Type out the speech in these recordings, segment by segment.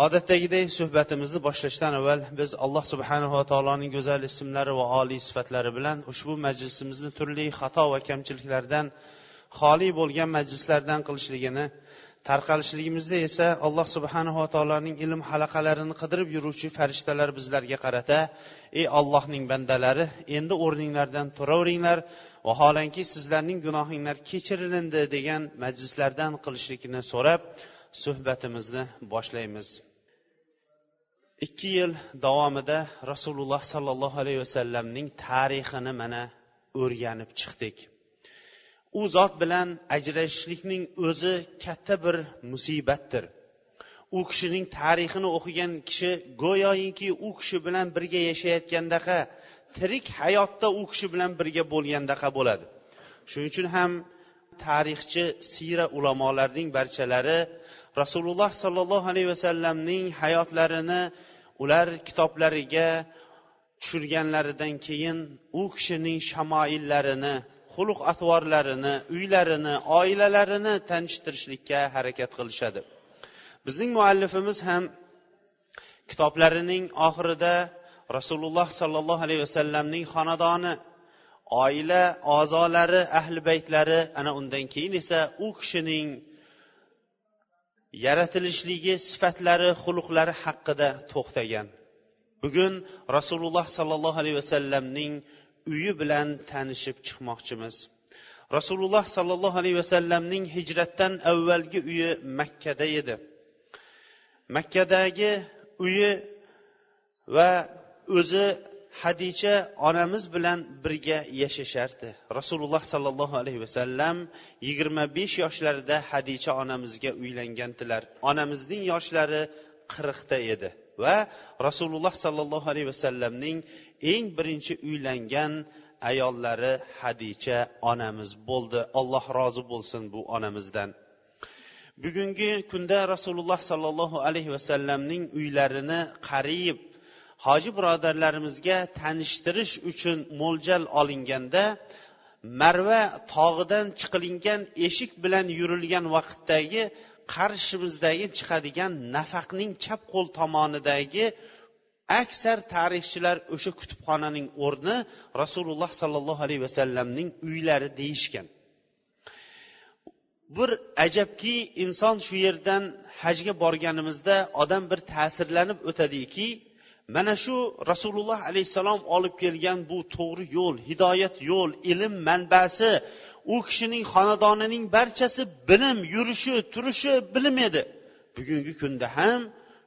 Odatdagidek suhbatimizni boshlashdan avval biz alloh subhanava taoloning go'zal ismlari va oliy sifatlari bilan ushbu majlisimizni turli xato va kamchiliklardan xoli bo'lgan majlislardan qilishligini tarqalishligimizda esa alloh subhanava taoloning ilm halaqalarini qidirib yuruvchi farishtalar bizlarga qarata ey ollohning bandalari endi o'rninglardan turaveringlar vaholanki sizlarning gunohinglar kechirilindi degan majlislardan qilishlikni so'rab suhbatimizni boshlaymiz. Ikki yil davomida rasululloh sollallohu alayhi vasallamning tarixini mana o'rganib chiqdik. U zot bilan ajrashishlikning o'zi katta bir musibatdir. U kishining tarixini o'qigan kishi go'yoki u kishi bilan birga yashayotgandaqa tirik hayotda u kishi bilan birga bo'lgandaqa bo'ladi. Shuning uchun ham tarixchi siyra ulamolarning barchalari rasululloh sollallohu alayhi vasallamning hayotlarini ular kitoblariga tushirganlaridan keyin u kishining shamoillarini xulq atvorlarini uylarini oilalarini tanishtirishlikka harakat qilishadi. Bizning muallifimiz ham kitoblarining oxirida rasululloh sollallohu alayhi vasallamning xonadoni oila a'zolari ahli baytlari ana undan keyin esa u kishining yaratilishligi sifatlari xulqlari haqida to'xtagan. Bugun rasululloh sollallohu alayhi vasallamning uyi bilan tanishib chiqmoqchimiz. Rasululloh sollallohu alayhi vasallamning hijratdan avvalgi uyi makkada edi. Makkadagi uyi va o'zi hadicha onamiz bilan birga yashashardi. Rasululloh sollallohu alayhi vasallam yigirma besh yoshlarida hadicha onamizga uylangandilar. Onamizning yoshlari qirqda edi va rasululloh sollallohu alayhi vasallamning eng birinchi uylangan ayollari hadicha onamiz bo'ldi. Alloh rozi bo'lsin bu onamizdan. Bugungi kunda rasululloh sollallohu alayhi vasallamning uylarini qariyb hoji birodarlarimizga tanishtirish uchun mo'ljal olinganda marva tog'idan chiqilingan eshik bilan yurilgan vaqtdagi qarshimizdagi chiqadigan nafaqning chap qo'l tomonidagi aksar tarixchilar o'sha kutubxonaning o'rni rasululloh sollallohu alayhi vasallamning uylari deyishgan. Bir ajabki inson shu yerdan hajga borganimizda odam bir ta'sirlanib o'tadiki mana shu rasululloh alayhissalom olib kelgan bu to'g'ri yo'l hidoyat yo'l ilm manbasi u kishining xonadonining barchasi bilim yurishi turishi bilim edi. Bugungi kunda ham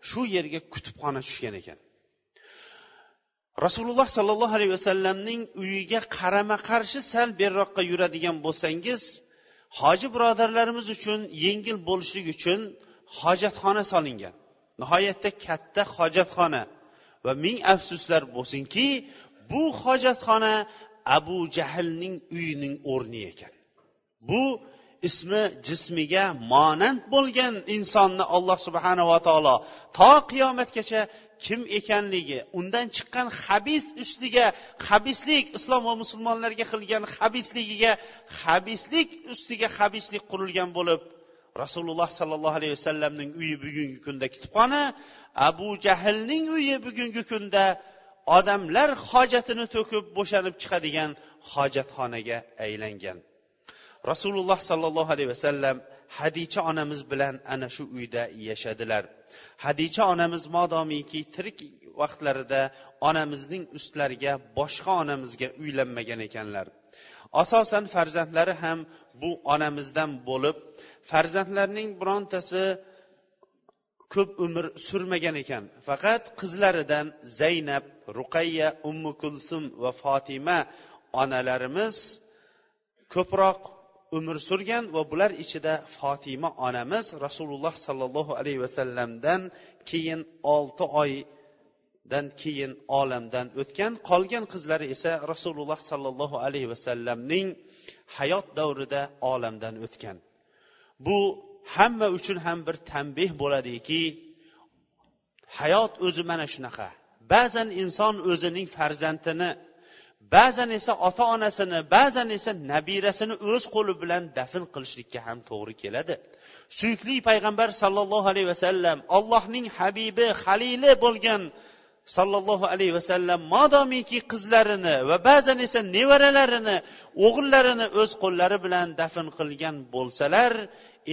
shu yerga kutubxona tushgan ekan. Rasululloh sollallohu alayhi vasallamning uyiga qarama qarshi sal beriroqqa yuradigan bo'lsangiz hoji birodarlarimiz uchun yengil bo'lishlik uchun hojatxona solingan. Nihoyatda katta hojatxona. Va ming afsuslar bo'lsinki bu hojatxona abu jahlning uyining o'rni ekan. Bu ismi jismiga monand bo'lgan insonni alloh subhanava taolo to qiyomatgacha kim ekanligi undan chiqqan habis ustiga habislik islom va musulmonlarga qilgan habisligiga habislik ustiga habislik qurilgan bo'lib rasululloh sollallohu alayhi vasallamning uyi bugungi kunda kutubxona abu jahlning uyi bugungi kunda odamlar hojatini to'kib bo'shanib chiqadigan hojatxonaga aylangan. Rasululloh sollallohu alayhi vasallam hadicha onamiz bilan ana shu uyda yashadilar. Hadicha onamiz modomiki tirik vaqtlarida onamizning ustlariga boshqa onamizga uylanmagan ekanlar. Asosan farzandlari ham bu onamizdan bo'lib farzandlarning birontasi ko'p umr surmagan ekan. Faqat qizlaridan zaynab ruqayya ummu kulsum va fotima onalarimiz ko'proq umr surgan va bular ichida fotima onamiz rasululloh sollallohu alayhi vasallamdan keyin olti oy dan keyin olamdan o'tgan qolgan qizlari esa rasululloh sollallohu alayhi vasallamning hayot davrida olamdan o'tgan. Bu hamma uchun ham bir tanbeh bo'ladiki hayot o'zi mana shunaqa. Ba'zan inson o'zining farzandini ba'zan esa ota onasini ba'zan esa nabirasini o'z qo'li bilan dafn qilishlikka ham to'g'ri keladi. Suyukli payg'ambar sollallohu alayhi vasallam allohning habibi halili bo'lgan sollallohu alayhi vasallam modomiki qizlarini va ba'zan esa nevaralarini o'g'illarini o'z qo'llari bilan dafn qilgan bo'lsalar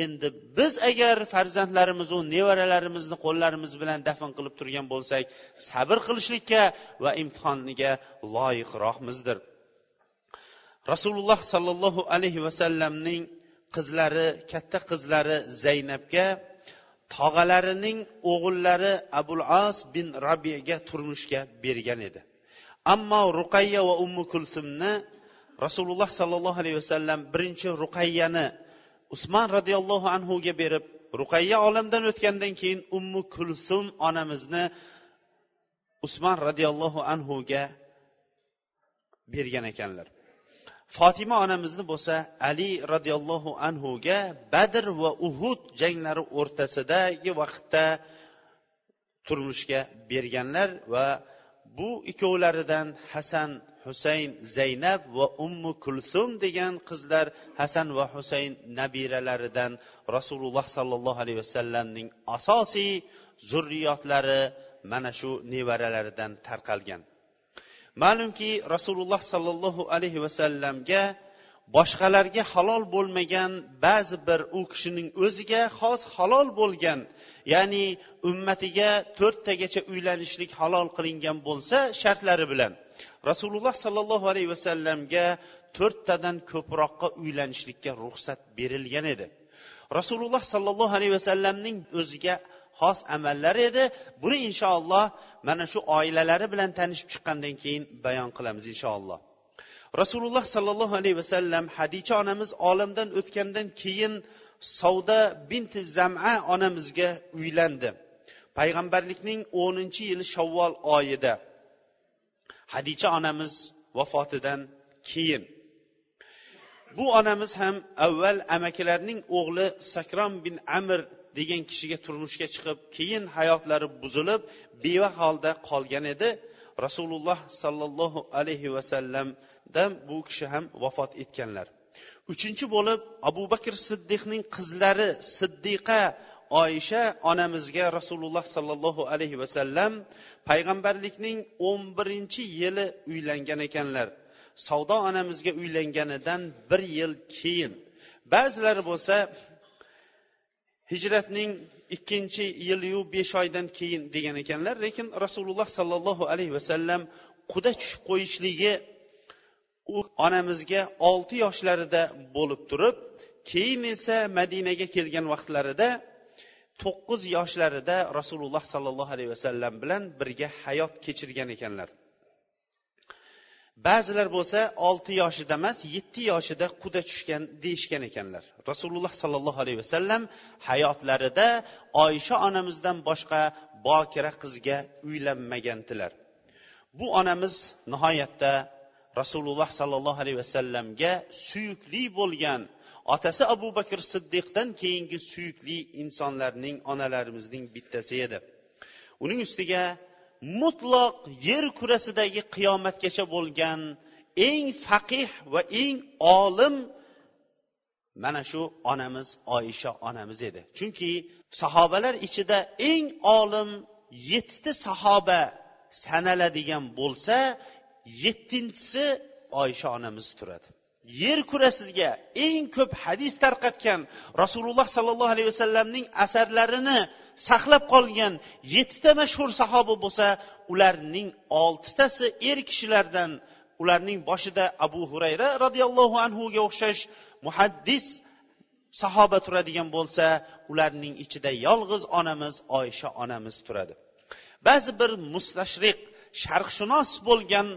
endi biz agar farzandlarimizu nevaralarimizni qo'llarimiz bilan dafn qilib turgan bo'lsak sabr qilishlikka va imtihonga loyiqroqmizdir. Rasululloh sollallohu alayhi vasallamning qizlari katta qizlari zaynabga tog'alarining o'g'illari abul as bin rabiyaga turmushga bergan edi. Ammo ruqayya va ummu kulsumni rasululloh sollallohu alayhi vasallam birinchi ruqayyani usmon roziyallohu anhuga berib ruqayya olamdan o'tgandan keyin ummu kulsum onamizni usmon roziyallohu anhuga bergan ekanlar. Fotima onamizni bo'lsa ali roziyallohu anhuga badr va uhud janglari o'rtasidagi vaqtda turmushga berganlar va bu ikkovlaridan hasan husayn zaynab va ummu kulsum degan qizlar hasan va husayn nabiralaridan rasululloh sollallohu alayhi vasallamning asosiy zurriyotlari mana shu nevaralaridan tarqalgan. Ma'lumki rasululloh sollallohu alayhi vasallamga boshqalarga halol bo'lmagan ba'zi bir u kishining o'ziga xos halol bo'lgan ya'ni ummatiga to'rttagacha uylanishlik halol qilingan bo'lsa shartlari bilan rasululloh sollallohu alayhi vasallamga to'rttadan ko'proqqa uylanishlikka ruxsat berilgan edi. Rasululloh sollallohu alayhi vasallamning o'ziga xos amallar edi. Buni inshaalloh mana shu oilalari bilan tanishib chiqqandan keyin bayon qilamiz inshaalloh. Rasululloh sollallohu alayhi vasallam hadicha onamiz olamdan o'tgandan keyin savda binti zama onamizga uylandi. Payg'ambarlikning o'ninchi yili shavvol oyida hadicha onamiz vafotidan keyin bu onamiz ham avval amakilarining o'g'li sakrom bin amir degan kishiga turmushga chiqib keyin hayotlari buzilib beva holda qolgan edi. Rasululloh sollallohu alayhi vasallamdan bu kishi ham vafot etganlar. Uchinchi bo'lib abu bakr siddiqning qizlari siddiqa oyisha onamizga rasululloh sollallohu alayhi vasallam payg'ambarlikning o'n birinchi yili uylangan ekanlar. Savdo onamizga uylanganidan bir yil keyin. Ba'zilari bo'lsa hijratning ikkinchi yiliyu besh oydan keyin degan ekanlar. Lekin rasululloh sollallohu alayhi vasallam quda tushib qo'yishligi u onamizga olti yoshlarida bo'lib turib keyin esa madinaga kelgan vaqtlarida to'qqiz yoshlarida rasululloh sollallohu alayhi vasallam bilan birga hayot kechirgan ekanlar. Ba'zilar bo'lsa olti yoshida emas yetti yoshida quda tushgan deyishgan ekanlar. Rasululloh sollallohu alayhi vasallam hayotlarida oysha onamizdan boshqa bokira qizga uylanmagandilar. Bu onamiz nihoyatda rasululloh sollallohu alayhi vasallamga suyukli bo'lgan otasi abu bakr siddiqdan keyingi suyukli insonlarning onalarimizning bittasi edi. Uning ustiga mutloq yer kurasidagi qiyomatgacha bo'lgan eng faqih va eng olim mana shu onamiz oyisha onamiz edi. Chunki sahobalar ichida eng olim yettita sahoba sanaladigan bo'lsa yettinchisi oyisha onamiz turadi. Yer kurasiga eng ko'p hadis tarqatgan rasululloh sollallohu alayhi vasallamning asarlarini saqlab qolgan yettita mashhur sahoba bo'lsa ularning oltitasi er kishilardan ularning boshida abu hurayra roziyallohu anhuga o'xshash muhaddis sahoba turadigan bo'lsa ularning ichida yolg'iz onamiz oysha onamiz turadi. Ba'zi bir mustashriq sharqshunos bo'lgan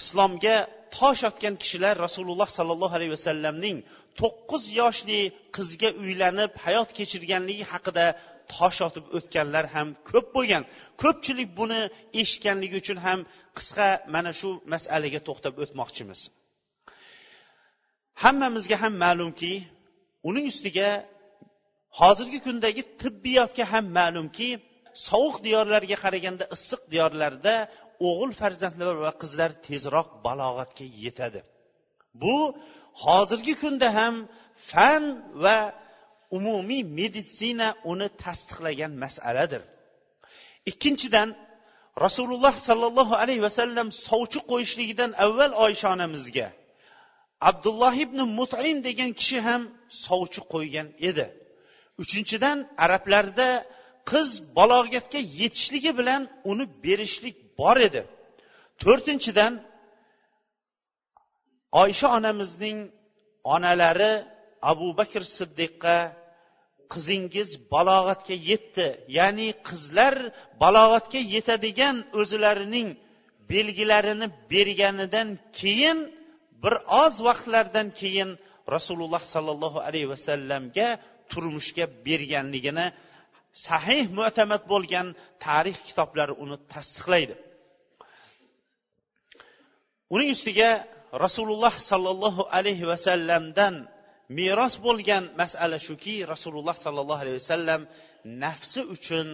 islomga tosh otgan kishilar rasululloh sollallohu alayhi vasallamning to'qqiz yoshli qizga uylanib hayot kechirganligi haqida tosh otib o'tganlar ham ko'p bo'lgan. Ko'pchilik buni eshitganligi uchun ham qisqa mana shu masalaga to'xtab o'tmoqchimiz. Hammamizga ham ma'lumki uning ustiga hozirgi kundagi tibbiyotga ham ma'lumki sovuq diyorlarga qaraganda issiq diyorlarda o'g'il farzandlar va qizlar tezroq balog'atga yetadi. Bu hozirgi kunda ham fan va umumiy meditsina uni tasdiqlagan masaladir. Ikkinchidan rasululloh sollallohu alayhi vasallam sovchi qo'yishligidan avval oysha onamizga abdulloh ibn mutim degan kishi ham sovchi qo'ygan edi. Uchinchidan arablarda qiz balog'atga yetishligi bilan uni berishlik bor edi. To'rtinchidan oysha onamizning onalari abu bakr siddiqqa qizingiz balog'atga yetdi ya'ni qizlar balog'atga yetadigan o'zlarining belgilarini berganidan keyin bir oz vaqtlardan keyin rasululloh sollallohu alayhi vasallamga turmushga berganligini sahih mo'tamad bo'lgan tarix kitoblari uni tasdiqlaydi. Uning ustiga rasululloh sollallohu alayhi vasallamdan meros bo'lgan masala shuki rasululloh sollallohu alayhi vasallam nafsi uchun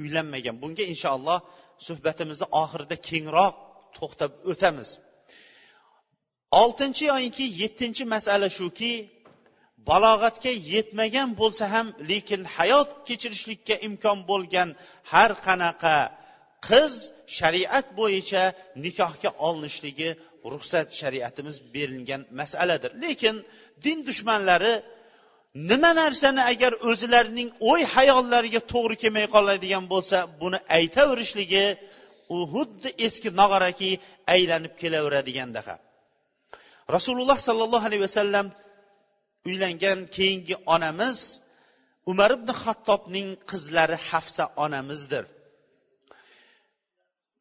uylanmagan. Bunga inshaalloh suhbatimizni oxirida kengroq to'xtab o'tamiz. Oltinchi yoinki yettinchi masala shuki balog'atga yetmagan bo'lsa ham lekin hayot kechirishlikka imkon bo'lgan har qanaqa qiz shariat bo'yicha nikohga olinishligi ruxsat shariatimiz berilgan masaladir. Lekin din dushmanlari nima narsani agar o'zlarining o'y hayollariga to'g'ri kelmay qoladigan bo'lsa buni aytaverishligi u xuddi eski nog'oraki aylanib kelaveradigandaqa rasululloh sollallohu alayhi vasallam uylangan keyingi onamiz umar ibn hattobning qizlari hafsa onamizdir.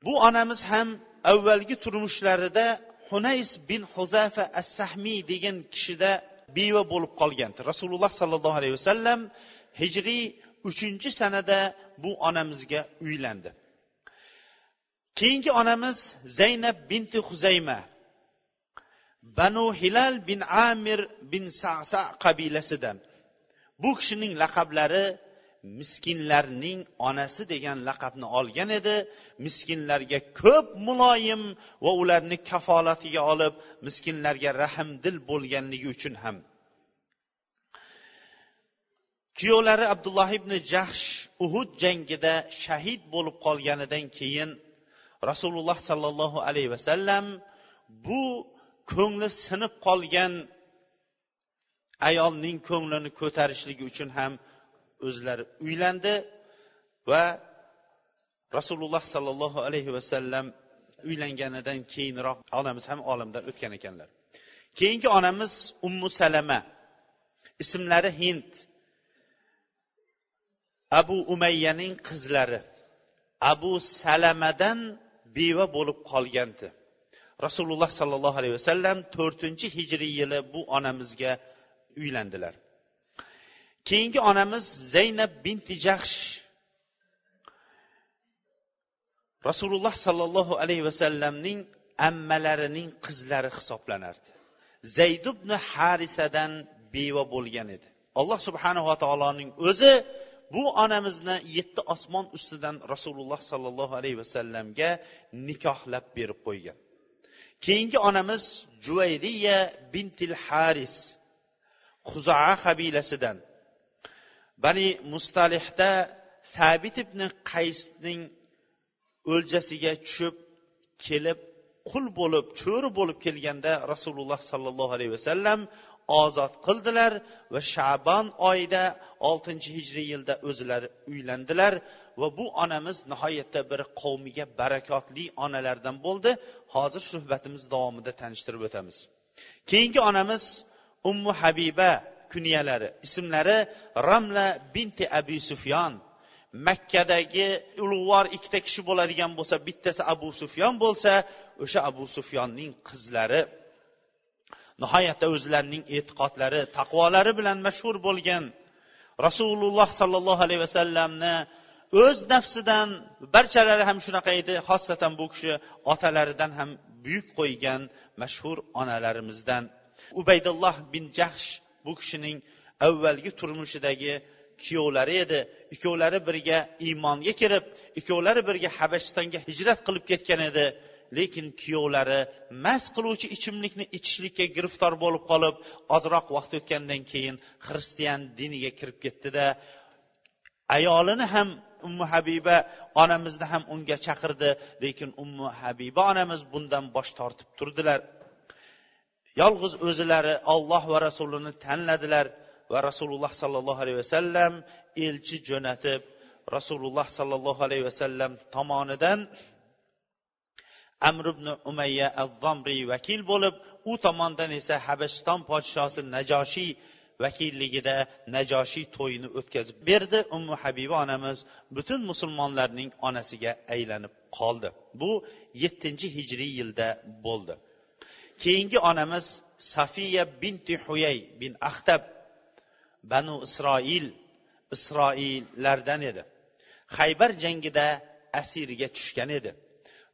Bu onamiz ham avvalgi turmushlarida hunays bin huzafa as sahmiy degan kishida beva bo'lib qolgan rasululloh sollallohu alayhi vasallam hijriy uchinchi sanada bu onamizga uylandi. Keyingi onamiz zaynab binti huzayma banu hilal bin amir bin sasa qabilasidan. Bu kishining laqablari miskinlarning onasi degan laqabni olgan edi. Miskinlarga ko'p muloyim va ularni kafolatiga olib miskinlarga rahmdil bo'lganligi uchun ham. Kuyovlari abdulloh ibn jahsh uhud jangida shahid bo'lib qolganidan keyin rasululloh sollallohu alayhi vasallam bu ko'ngli sinib qolgan ayolning ko'nglini ko'tarishligi uchun ham o'zlari uylandi va rasululloh sollallohu alayhi vasallam uylanganidan keyinroq onamiz ham olamdan o'tgan ekanlar. Keyingi onamiz ummu salama ismlari hind. Abu umayyaning qizlari abu salamadan beva bo'lib qolgandi. Rasululloh sollallohu alayhi vasallam to'rtinchi hijriy yili bu onamizga uylandilar. Keyingi onamiz zaynab binti jahsh. Rasululloh sollallohu alayhi vasallamning ammalarining qizlari hisoblanardi. Zayd ibn harisadan beva bo'lgan edi. Alloh subhanava taoloning o'zi bu onamizni yetti osmon ustidan rasululloh sollallohu alayhi vasallamga nikohlab berib qo'ygan. Keyingi onamiz juvayriya bintil haris huzaa qabilasidan bani mustalihda sabit ibn qaysning o'ljasiga tushib kelib qul bo'lib cho'ri bo'lib kelganda rasululloh sollallohu alayhi vasallam ozod qildilar va shabon oyida oltinchi hijriy yilda o'zlari uylandilar va bu onamiz nihoyatda bir qavmiga barakotli onalardan bo'ldi. Hozir suhbatimiz davomida tanishtirib o'tamiz. Keyingi onamiz ummu habiba kunyalari. Ismlari ramla binti abi sufyon. Makkadagi ulug'vor ikkita kishi bo'ladigan bo'lsa bittasi abu sufyon bo'lsa o'sha abu sufyonning qizlari nihoyatda o'zlarining e'tiqodlari taqvolari bilan mashhur bo'lgan rasululloh sollallohu alayhi vasallamni o'z nafsidan barchalari ham shunaqa edi. Xosatan bu kishi otalaridan ham buyuk qo'ygan mashhur onalarimizdan. Ubaydulloh bin jahsh bu kishining avvalgi turmushidagi kuyovlari edi. Ikkovlari birga iymonga kirib ikkovlari birga habashistonga hijrat qilib ketgan edi. Lekin kuyovlari mast qiluvchi ichimlikni ichishlikka giriftor bo'lib qolib ozroq vaqt o'tgandan keyin xristian diniga kirib ketdida ayolini ham ummu habiba onamizni ham unga chaqirdi. Lekin ummu habiba onamiz bundan bosh tortib turdilar. Yolg'iz o'zilari olloh va rasulini tanladilar va rasululloh sollallohu alayhi vasallam elchi jo'natib rasululloh sollallohu alayhi vasallam tomonidan amr ibn umayya al zomriy vakil bo'lib u tomondan esa habashiston podshosi najoshiy vakilligida najoshiy to'yini o'tkazib berdi. Ummu habiba onamiz butun musulmonlarning onasiga aylanib qoldi. Bu yettinchi hijriy yilda bo'ldi. Keyingi onamiz safiya binti huyay bin axtab banu isroil isroillardan edi. Haybar jangida asirga tushgan edi.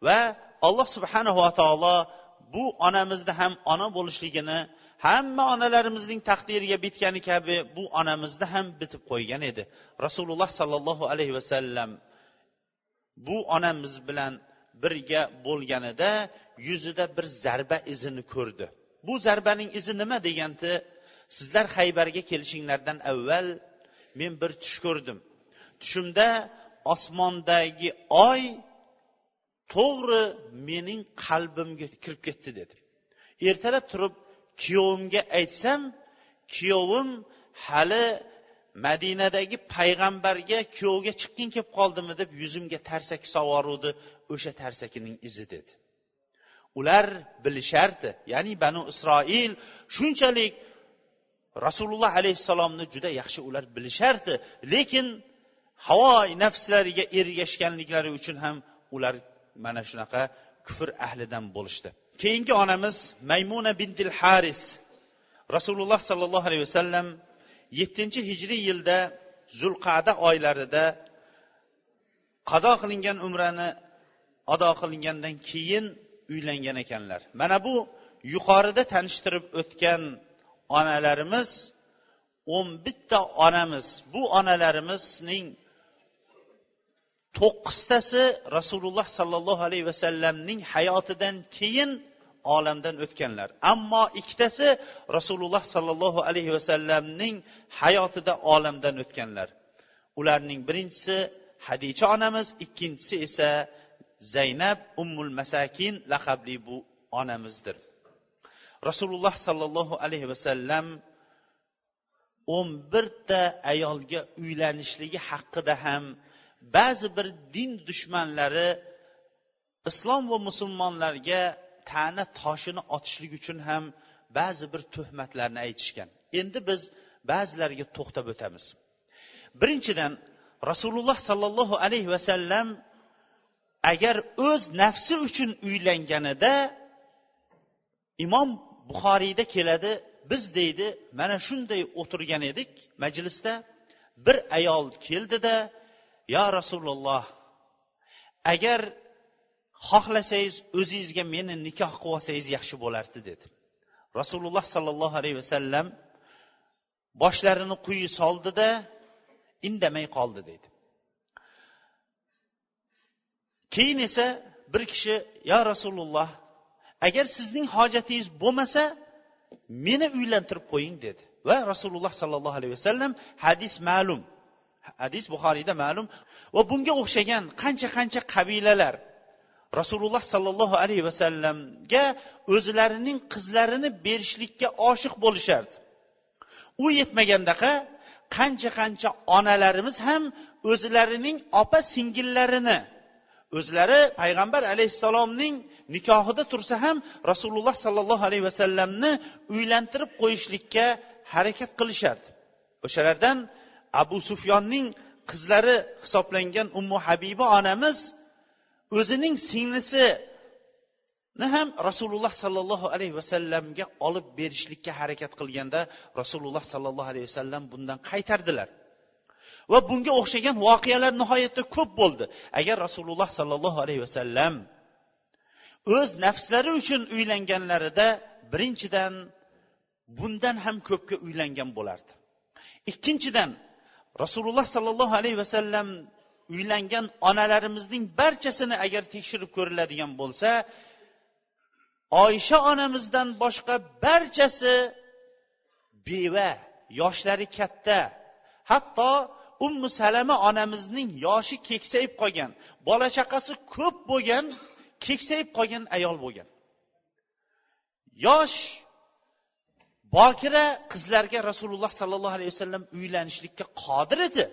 Va alloh subhanava taolo bu onamizni ham ona bo'lishligini hamma onalarimizning taqdiriga bitgani kabi bu onamizni ham bitib qo'ygan edi. Rasululloh sollallohu alayhi vasallam bu onamiz bilan birga bo'lganida yuzida bir zarba izini ko'rdi. Bu zarbaning izi nima deganda sizlar haybarga kelishinglardan avval men bir tush ko'rdim. Tushimda osmondagi oy to'g'ri mening qalbimga kirib ketdi dedi. Ertalab turib kuyovimga aytsam kuyovim hali madinadagi payg'ambarga kuyovga chiqqing kelib qoldimi deb yuzimga tarsak sovoruvdi o'sha tarsakining izi dedi. Ular bilishardi. Ya'ni banu isroil shunchalik rasululloh alayhissalomni juda yaxshi ular bilishardi. Lekin havo nafslariga ergashganliklari uchun ham ular mana shunaqa kufr ahlidan bo'lishdi. Keyingi onamiz maymuna bintil haris. Rasululloh sollallohu alayhi vasallam yettinchi hijriy yilda zulqada oylarida qazo qilingan umrani ado qilingandan keyin uylangan ekanlar. Mana bu yuqorida tanishtirib o'tgan onalarimiz o'n bitta onamiz. Bu onalarimizning to'qqiztasi rasululloh sollallohu alayhi vasallamning hayotidan keyin olamdan o'tganlar. Ammo ikkitasi rasululloh sollallohu alayhi vasallamning hayotida olamdan o'tganlar. Ularning birinchisi hadicha onamiz ikkinchisi esa zaynab ummul masakin laqabli bu onamizdir. Rasululloh sollallohu alayhi vasallam o'n birta ayolga uylanishligi haqida ham ba'zi bir din dushmanlari islom va musulmonlarga ta'na toshini otishlik uchun ham ba'zi bir tuhmatlarni aytishgan. Endi biz ba'zilariga to'xtab o'tamiz. Birinchidan rasululloh sollallohu alayhi vasallam agar o'z nafsi uchun uylanganida imom buxoriyda keladi biz deydi mana shunday o'tirgan edik majlisda bir ayol keldida yo rasululloh agar xohlasangiz o'zingizga meni nikoh qilib olsangiz yaxshi bo'lardi dedi. Rasululloh sollallohu alayhi vasallam boshlarini quyi soldida indamay qoldi deydi. Keyin esa bir kishi yo rasululloh agar sizning hojatingiz bo'lmasa meni uylantirib qo'ying dedi. Va rasululloh sollallohu alayhi vasallam hadis ma'lum. Hadis buxoriyda ma'lum. Va bunga o'xshagan qancha qancha qabilalar rasululloh sollallohu alayhi vasallamga o'zlarining qizlarini berishlikka oshiq bo'lishardi. U yetmagandaqa qancha qancha onalarimiz ham o'zlarining opa singillarini o'zlari payg'ambar alayhissalomning nikohida tursa ham rasululloh sollallohu alayhi vasallamni uylantirib qo'yishlikka harakat qilishardi. O'shalardan abu sufyonning qizlari hisoblangan ummu habiba onamiz o'zining singlisini ham rasululloh sollallohu alayhi vasallamga olib berishlikka harakat qilganda rasululloh sollallohu alayhi vasallam bundan qaytardilar. Va bunga o'xshagan voqealar nihoyatda ko'p bo'ldi. Agar rasululloh sollallohu alayhi vasallam o'z nafslari uchun uylanganlarida birinchidan bundan ham ko'pga uylangan bo'lardi. Ikkinchidan rasululloh sollallohu alayhi vasallam uylangan onalarimizning barchasini agar tekshirib ko'riladigan bo'lsa oysha onamizdan boshqa barchasi beva yoshlari katta hatto ummu salama onamizning yoshi keksayib qolgan bola chaqasi ko'p bo'lgan keksayib qolgan ayol bo'lgan. Yosh bokira qizlarga rasululloh sollallohu alayhi vasallam uylanishlikka qodir edi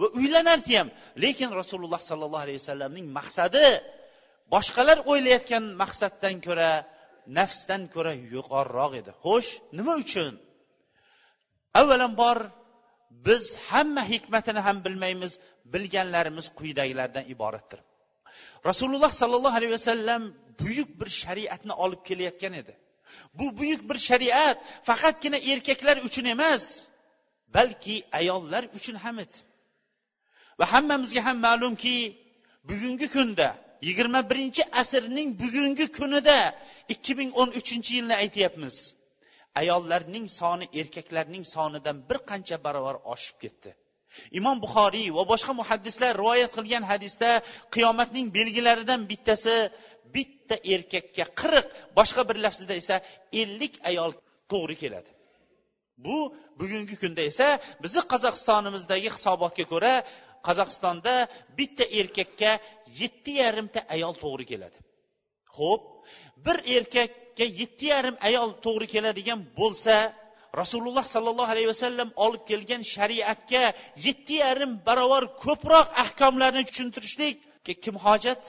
va uylanardi ham. Lekin rasululloh sollallohu alayhi vasallamning maqsadi boshqalar o'ylayotgan maqsaddan ko'ra nafsdan ko'ra yuqoriroq edi. Xo'sh nima uchun? Avvalambor biz hamma hikmatini ham bilmaymiz bilganlarimiz quyidagilardan iboratdir. Rasululloh sollallohu alayhi vasallam buyuk bir shariatni olib kelayotgan edi. Bu buyuk bir shariat faqatgina erkaklar uchun emas balki ayollar uchun ham edi. Va hammamizga ham ma'lumki bugungi kunda yigirma birinchi asrning bugungi kunida ikki ming o'n uchinchi yilni aytyapmiz. Ayollarning soni erkaklarning sonidan bir qancha barobar oshib ketdi. Imom buxoriy va boshqa muhaddislar rivoyat qilgan hadisda qiyomatning belgilaridan bittasi bitta erkakka qirq boshqa bir lafzida esa ellik ayol to'g'ri keladi. Bu bugungi kunda esa bizni qozog'istonimizdagi hisobotga ko'ra qozog'istonda bitta erkakka yetti yarimta ayol to'g'ri keladi. Ho'p bir erkakka yetti yarim ayol to'g'ri keladigan bo'lsa rasululloh sollallohu alayhi vasallam olib kelgan shariatga yetti yarim barobar ko'proq ahkomlarni tushuntirishlikka kim hojat?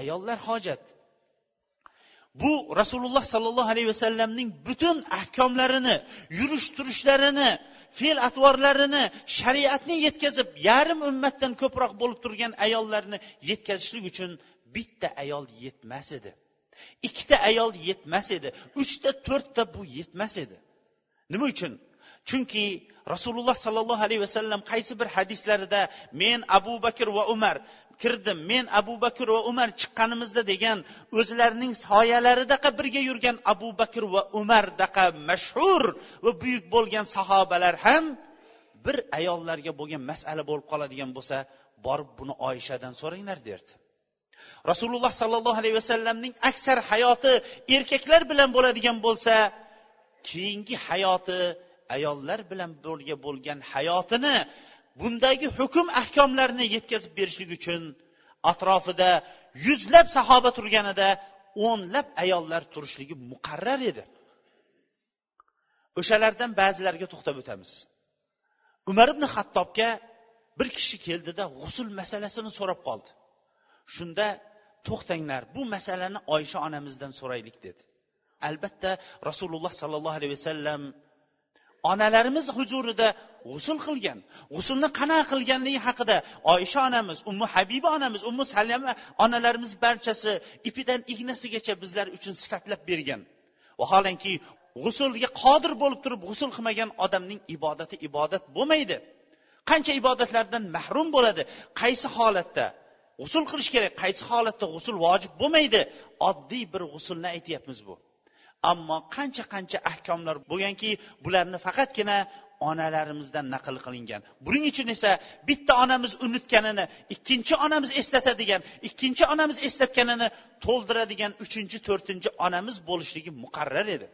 Ayollar hojat. Bu rasululloh sollallohu alayhi vasallamning butun ahkomlarini yurish turishlarini fe'l atvorlarini shariatni yetkazib yarim ummatdan ko'proq bo'lib turgan ayollarni yetkazishlik uchun bitta ayol yetmas edi. Ikkita ayol yetmas edi. Uchta to'rtta bu yetmas edi. Nima uchun? Chunki rasululloh sollallohu alayhi vasallam qaysi bir hadislarida men abu bakr va umar kirdim men abu bakr va umar chiqqanimizda degan o'zlarining soyalaridaqa birga yurgan abu bakr va umardaqa mashhur va buyuk bo'lgan sahobalar ham bir ayollarga bo'lgan masala bo'lib qoladigan bo'lsa borib buni oyshadan so'ranglar derdi. Rasululloh sollallohu alayhi vasallamning aksar hayoti erkaklar bilan bo'ladigan bo'lsa keyingi hayoti ayollar bilan birga bo'lgan hayotini bundagi hukm ahkomlarni yetkazib berishlik uchun atrofida yuzlab sahoba turganida o'nlab ayollar turishligi muqarrar edi. O'shalardan ba'zilariga to'xtab o'tamiz. Umar ibn hattobga bir kishi keldida g'usul masalasini so'rab qoldi. Shunda to'xtanglar bu masalani oysha onamizdan so'raylik dedi. Albatta rasululloh sollallohu alayhi vasallam onalarimiz huzurida g'usul qilgan g'usulni qanaqa qilganligi haqida oysha onamiz ummu habiba onamiz ummu salama onalarimiz barchasi ipidan ignasigacha bizlar uchun sifatlab bergan. Vaholanki g'usulga qodir bo'lib turib g'usul qilmagan odamning ibodati ibodat bo'lmaydi. Qancha ibodatlardan mahrum bo'ladi qaysi holatda? G'usul qilish kerak. Qaysi holatda g'usul vojib bo'lmaydi oddiy bir g'usulni aytyapmiz bu. Ammo qancha qancha ahkomlar bo'lganki bularni faqatgina onalarimizdan naql qilingan. Buning uchun esa bitta onamiz unutganini ikkinchi onamiz eslatadigan ikkinchi onamiz eslatganini to'ldiradigan uchinchi to'rtinchi onamiz bo'lishligi muqarrar edi.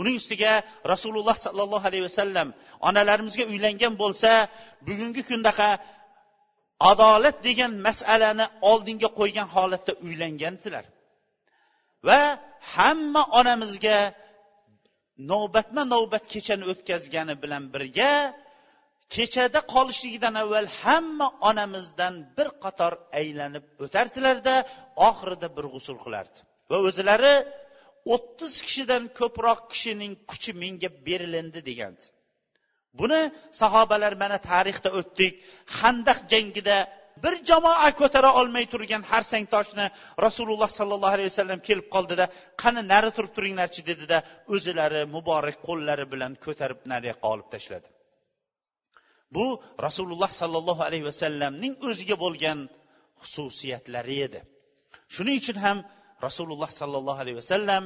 Uning ustiga rasululloh sollallohu alayhi vasallam onalarimizga uylangan bo'lsa bugungi kundaqa adolat degan masalani oldinga qo'ygan holatda uylangandilar. Va hamma onamizga navbatma navbat kechani o'tkazgani bilan birga kechada qolishligidan avval hamma onamizdan bir qator aylanib o'tardilarda oxirida bir g'usul qilardi. Va o'zlari o'ttiz kishidan ko'proq kishining kuchi menga berilindi degandi. Buni sahobalar mana tarixda o'tdik. Handaq jangida bir jamoa ko'tara olmay turgan harsang toshni rasululloh sollallohu alayhi vasallam kelib qoldida qani nari turib turinglarchi? dedida o'zilari muborak qo'llari bilan ko'tarib nariyoqqa olib tashladi. Bu rasululloh sollallohu alayhi vasallamning o'ziga bo'lgan xususiyatlari edi. Shuning uchun ham rasululloh sollallohu alayhi vasallam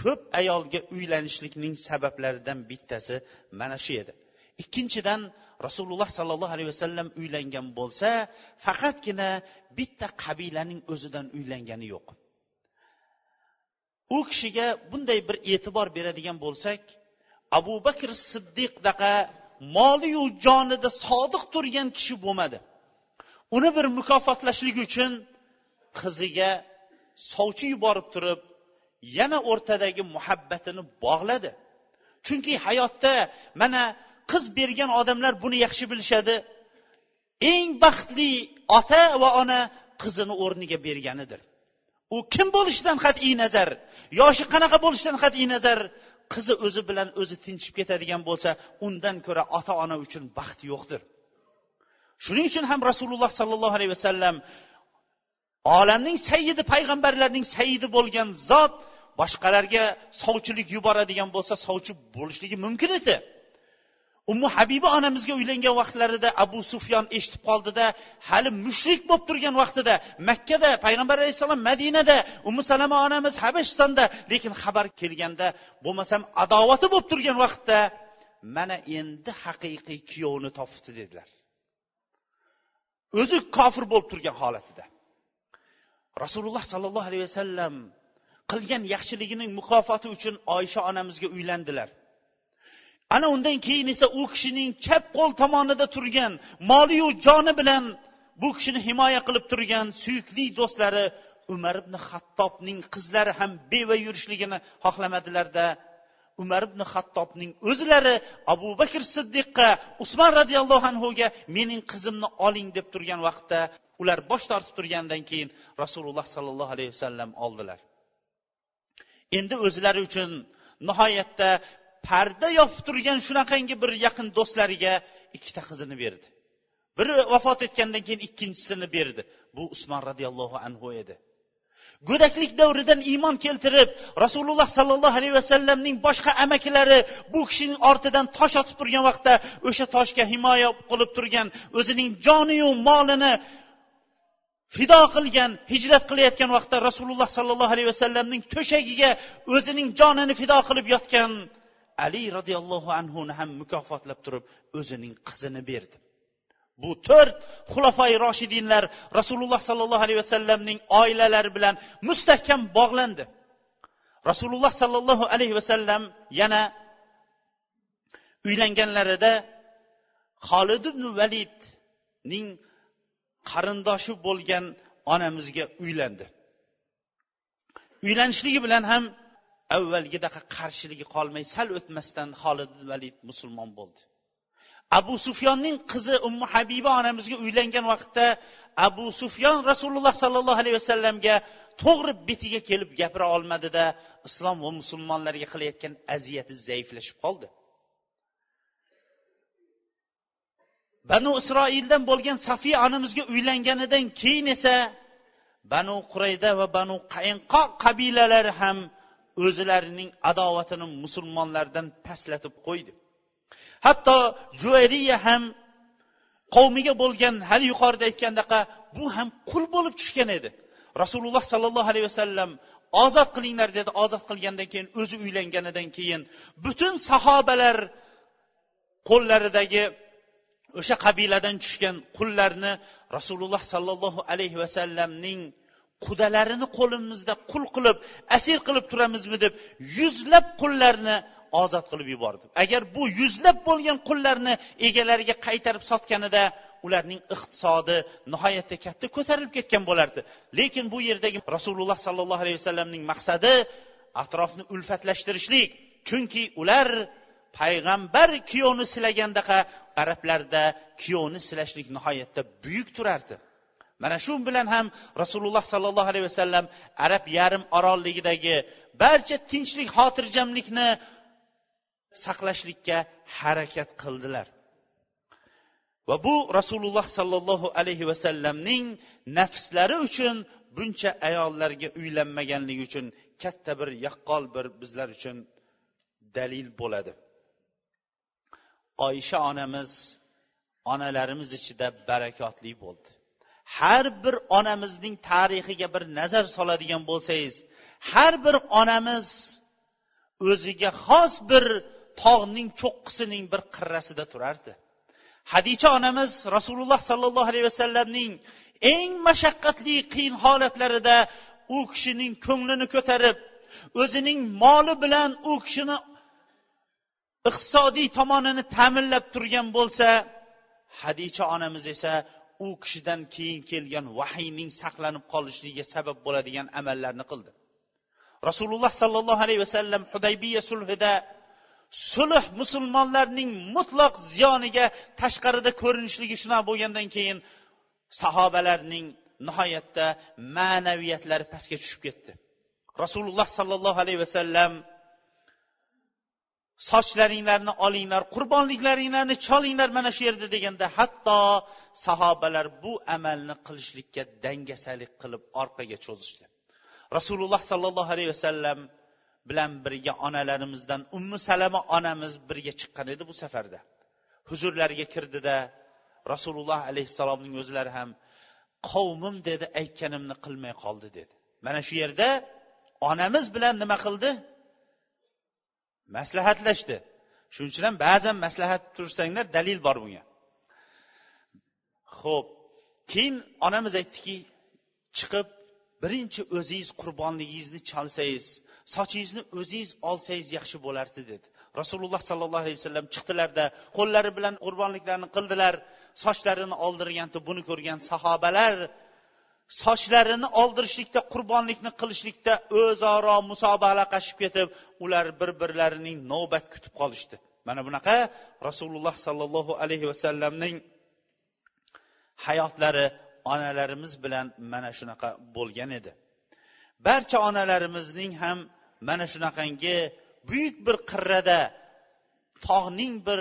ko'p ayolga uylanishlikning sabablaridan bittasi mana shu edi. Ikkinchidan rasululloh sollallohu alayhi vasallam uylangan bo'lsa faqatgina bitta qabilaning o'zidan uylangani yo'q. U kishiga bunday bir e'tibor beradigan bo'lsak abu bakr siddiqdaqa moliyu jonida sodiq turgan kishi bo'lmadi. Uni bir mukofotlashlik uchun qiziga sovchi yuborib turib yana o'rtadagi muhabbatini bog'ladi. Chunki hayotda mana qiz bergan odamlar buni yaxshi bilishadi. Eng baxtli ota va ona qizini o'rniga berganidir. U kim bo'lishidan qat'iy nazar yoshi qanaqa bo'lishidan qat'iy nazar qizi o'zi bilan o'zi tinchib ketadigan bo'lsa undan ko'ra ota ona uchun baxt yo'qdir. Shuning uchun ham rasululloh sollallohu alayhi vasallam olamning sayyidi payg'ambarlarning sayyidi bo'lgan zot boshqalarga sovchilik yuboradigan bo'lsa sovchi bo'lishligi mumkin edi. Ummu habiba onamizga uylangan vaqtlarida abu sufyon eshitib qoldida hali mushrik bo'lib turgan vaqtida makkada payg'ambar alayhissalom madinada ummu salama onamiz habashistonda lekin xabar kelganda bo'lmasam adovati bo'lib turgan vaqtda mana endi haqiqiy kuyovni topibdi dedilar. O'zi kofir bo'lib turgan holatida. Rasululloh sollallohu alayhi vasallam qilgan yaxshiligining mukofoti uchun oysha onamizga uylandilar. Ana undan keyin esa u kishining chap qo'l tomonida turgan moliyu joni bilan bu kishini himoya qilib turgan suyukli do'stlari umar ibn hattobning qizlari ham beva yurishligini xohlamadilarda umar ibn hattobning o'zlari abu bakr siddiqqa usmon roziyallohu anhuga mening qizimni oling deb turgan vaqtda ular bosh tortib turgandan keyin rasululloh sollallohu alayhi vasallam oldilar. Endi o'zlari uchun nihoyatda parda yopib turgan shunaqangi bir yaqin do'stlariga ikkita qizini berdi. Biri vafot etgandan keyin ikkinchisini berdi. Bu usmon roziyallohu anhu edi. Go'daklik davridan iymon keltirib rasululloh sollallohu alayhi vasallamning boshqa amakilari bu kishining ortidan tosh otib turgan vaqtda o'sha toshga himoya qilib turgan o'zining joniyu molini fido qilgan hijrat qilayotgan vaqtda rasululloh sollallohu alayhi vasallamning to'shagiga o'zining jonini fido qilib yotgan ali roziyallohu anhuni ham mukofotlab turib o'zining qizini berdi. Bu to'rt xulofai roshidinlar rasululloh sollallohu alayhi vasallamning oilalari bilan mustahkam bog'landi. Rasululloh sollallohu alayhi vasallam yana uylanganlarida xolid ibn validning qarindoshi bo'lgan onamizga uylandi. Uylanishligi bilan ham avvalgidaqa qarshiligi qolmay sal o'tmasdan xolid valid musulmon bo'ldi. Abu sufyonning qizi ummu habiba onamizga uylangan vaqtda abu sufyon rasululloh sollallohu alayhi vasallamga to'g'ri betiga kelib gapira olmadida islom va musulmonlarga qilayotgan aziyati zaiflashib qoldi. Banu isroildan bo'lgan safiya onamizga uylanganidan keyin esa banu qurayda va banu qayinqoq qabilalari ham o'zlarining adovatini musulmonlardan pastlatib qo'ydi. Hatto juvayriya ham qavmiga bo'lgan hali yuqorida aytgandaqa bu ham qul bo'lib tushgan edi. Rasululloh sollallohu alayhi vasallam ozod qilinglar dedi. Ozod qilgandan keyin o'zi uylanganidan keyin butun sahobalar qo'llaridagi o'sha qabiladan tushgan qullarni rasululloh sollallohu alayhi vasallamning qudalarini qo'limizda qul qilib asir qilib turamizmi deb yuzlab qullarni ozod qilib yubordi. Agar bu yuzlab bo'lgan qullarni egalariga qaytarib sotganida ularning iqtisodi nihoyatda katta ko'tarilib ketgan bo'lardi. Lekin bu yerdagi rasululloh sollallohu alayhi vasallamning maqsadi atrofni ulfatlashtirishlik. Chunki ular payg'ambar kuyovni silagandaqa arablarda kuyovni silashlik nihoyatda buyuk turardi. Mana shu bilan ham rasululloh sollallohu alayhi vasallam arab yarim orolligidagi barcha tinchlik xotirjamlikni saqlashlikka harakat qildilar. Va bu rasululloh sollallohu alayhi vasallamning nafslari uchun buncha ayollarga uylanmaganligi uchun katta bir yaqqol bir bizlar uchun dalil bo'ladi. Oysha onamiz onalarimiz ichida barakotli bo'ldi. Har bir onamizning tarixiga bir nazar soladigan bo'lsangiz har bir onamiz o'ziga xos bir tog'ning cho'qqisining bir qirrasida turardi. Hadicha onamiz rasululloh sollallohu alayhi vasallamning eng mashaqqatli qiyin holatlarida u kishining ko'nglini ko'tarib o'zining moli bilan u kishini iqtisodiy tomonini ta'minlab turgan bo'lsa hadicha onamiz esa u kishidan keyin kelgan vahiyning saqlanib qolishligiga sabab bo'ladigan amallarni qildi. Rasululloh sollallohu alayhi vasallam hudaybiya sulhida sulh musulmonlarning mutlaq ziyoniga tashqarida ko'rinishligi shunaqa bo'lgandan keyin sahobalarning nihoyatda ma'naviyatlari pastga tushib ketdi. Rasululloh sollallohu alayhi vasallam sochlaringlarni olinglar qurbonliklaringlarni cholinglar mana shu yerda deganda hatto sahobalar bu amalni qilishlikka dangasalik qilib orqaga cho'zishdi. Rasululloh sollallohu alayhi vasallam bilan birga onalarimizdan ummu salama onamiz birga chiqqan edi bu safarda. Huzurlariga kirdida rasululloh alayhissalomning o'zlari ham qavmim dedi aytganimni qilmay qoldi dedi. Mana shu yerda onamiz bilan nima qildi? Maslahatlashdi. Shuning uchun ham ba'zan maslahat tursanglar dalil bor bunga. Ho'p keyin onamiz aytdiki chiqib birinchi o'zingiz qurbonligingizni chalsangiz sochingizni o'zingiz olsangiz yaxshi bo'lardi dedi. Rasululloh sollallohu alayhi vasallam chiqdilarda qo'llari bilan qurbonliklarni qildilar sochlarini oldirganda buni ko'rgan sahobalar sochlarini oldirishlikda qurbonlikni qilishlikda o'zaro musobaqalashib ketib ular bir birlarining navbat kutib qolishdi. Mana bunaqa rasululloh sollallohu alayhi vasallamning hayotlari onalarimiz bilan mana shunaqa bo'lgan edi. Barcha onalarimizning ham mana shunaqangi buyuk bir qirrada tog'ning bir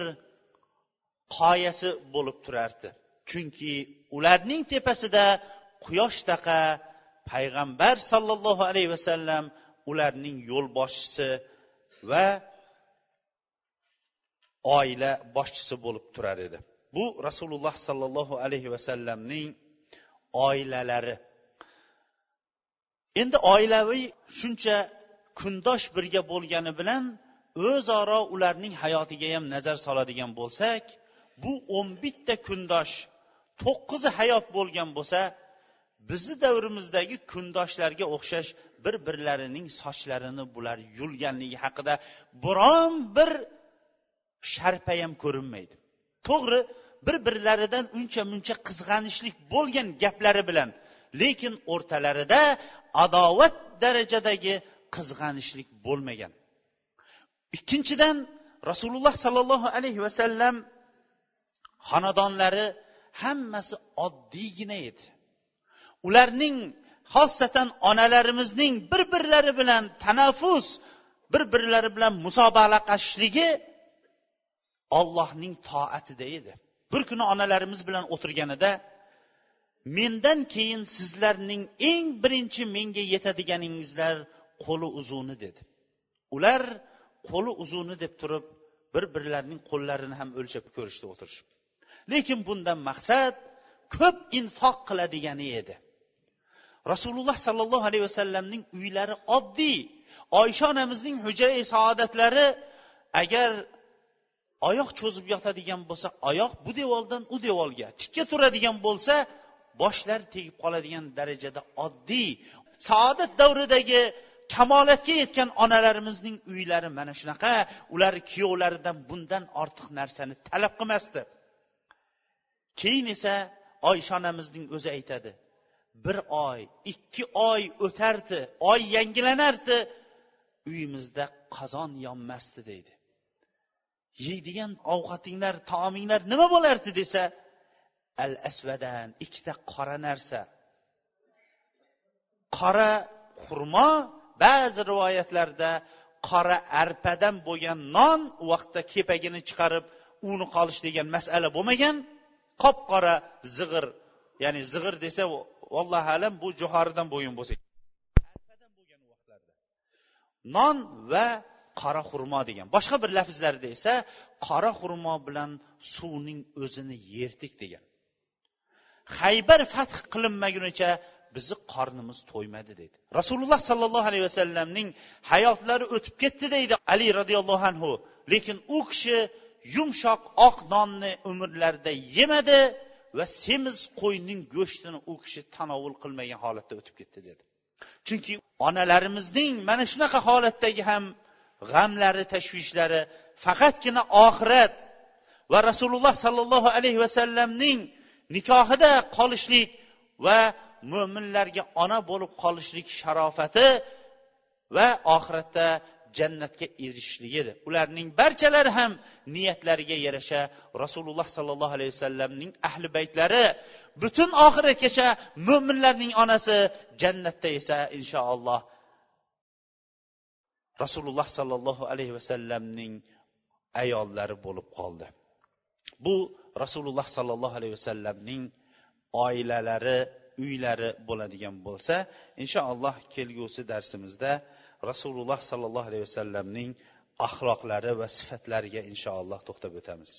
qoyasi bo'lib turardi. Chunki ularning tepasida quyoshdaqa payg'ambar sollallohu alayhi vasallam ularning yo'lboshchisi va oila boshchisi bo'lib turar edi. Bu rasululloh sollallohu alayhi vasallamning oilalari. Endi oilaviy shuncha kundosh birga bo'lgani bilan o'zaro ularning hayotiga ham nazar soladigan bo'lsak bu o'n bitta kundosh to'qqizi hayot bo'lgan bo'lsa bizni davrimizdagi kundoshlarga o'xshash bir birlarining sochlarini bular yulganligi haqida biron bir sharpa ham ko'rinmaydi. To'g'ri bir birlaridan uncha muncha qizg'anishlik bo'lgan gaplari bilan lekin o'rtalarida adovat darajadagi qizg'anishlik bo'lmagan. Ikkinchidan rasululloh sollallohu alayhi vasallam xonadonlari hammasi oddiygina edi. Ularning xosatan onalarimizning bir birlari bilan tanaffus bir birlari bilan musobaqalashishligi ollohning toatida edi. Bir kuni onalarimiz bilan o'tirganida mendan keyin sizlarning eng birinchi menga yetadiganingizlar qo'li uzuni dedi. Ular qo'li uzuni deb turib bir birlarining qo'llarini ham o'lchab ko'rishdi o'tirishib. Lekin bundan maqsad ko'p infoq qiladigani edi. Rasululloh sollallohu alayhi vasallamning uylari oddiy. Oysha onamizning hujrai saodatlari agar oyoq cho'zib yotadigan bo'lsa oyoq bu devordan u devorga tikka turadigan bo'lsa boshlar tegib qoladigan darajada oddiy. Saodat davridagi kamolatga yetgan onalarimizning uylari mana shunaqa. Ular kuyovlaridan bundan ortiq narsani talab qilmasdi. Keyin esa oysha onamizning o'zi aytadi bir oy ikki oy o'tardi oy yangilanardi. Uyimizda qozon yonmasdi deydi. Yeydigan ovqatinglar taominglar nima bo'lardi desa al asvadan ikkita qora narsa. Qora xurmo ba'zi rivoyatlarda qora arpadan bo'lgan non u vaqtda kepagini chiqarib uni qolish degan masala bo'lmagan. Qop qora zig'ir ya'ni zig'ir desa vallohu alam bu jo'xoridan bo'lgan bo'lsa arpadan bo'lgan vaqtlarda. Non va qora xurmo degan. Boshqa bir lafzlarda esa qora xurmo bilan suvning o'zini yerdik degan. Haybar fath qilinmagunicha bizni qornimiz to'ymadi dedi. Rasululloh sollallohu alayhi vasallamning hayotlari o'tib ketdi deydi ali roziyallohu anhu. Lekin u kishi yumshoq oq nonni umrlarida yemadi. Va semiz qo'yning go'shtini u kishi tanovul qilmagan holatda o'tib ketdi dedi. Chunki onalarimizning mana shunaqa holatdagi ham g'amlari tashvishlari faqatgina oxirat va rasululloh sollallohu alayhi vasallamning nikohida qolishlik va mo'minlarga ona bo'lib qolishlik sharofati va oxiratda jannatga erishishligidir ularning barchalari ham niyatlariga yarasha rasululloh sollallohu alayhi vasallamning ahli baytlari butun oxiratgacha mo'minlarning onasi jannatda esa inshaalloh rasululloh sollallohu alayhi vasallamning ayollari bo'lib qoldi. Bu rasululloh sollallohu alayhi vasallamning oilalari uylari bo'ladigan bo'lsa inshaalloh kelgusi darsimizda rasululloh sollallohu alayhi vasallamning axloqlari va sifatlariga inshaalloh to'xtab o'tamiz